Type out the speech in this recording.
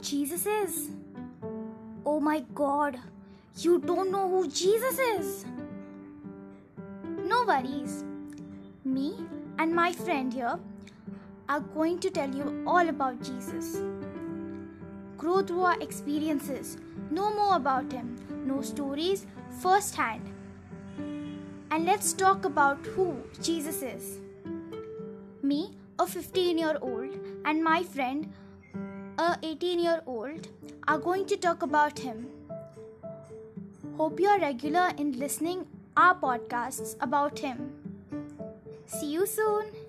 Jesus is? Oh my god, you don't know who Jesus is? No worries. Me and my friend here are going to tell you all about Jesus. Grow through our experiences, know more about Him, know stories firsthand. And let's talk about who Jesus is. Me, a 15 year old, and my friend, a 18 year old, are going to talk about him. Hope you are regular in listening our podcasts about him. See you soon.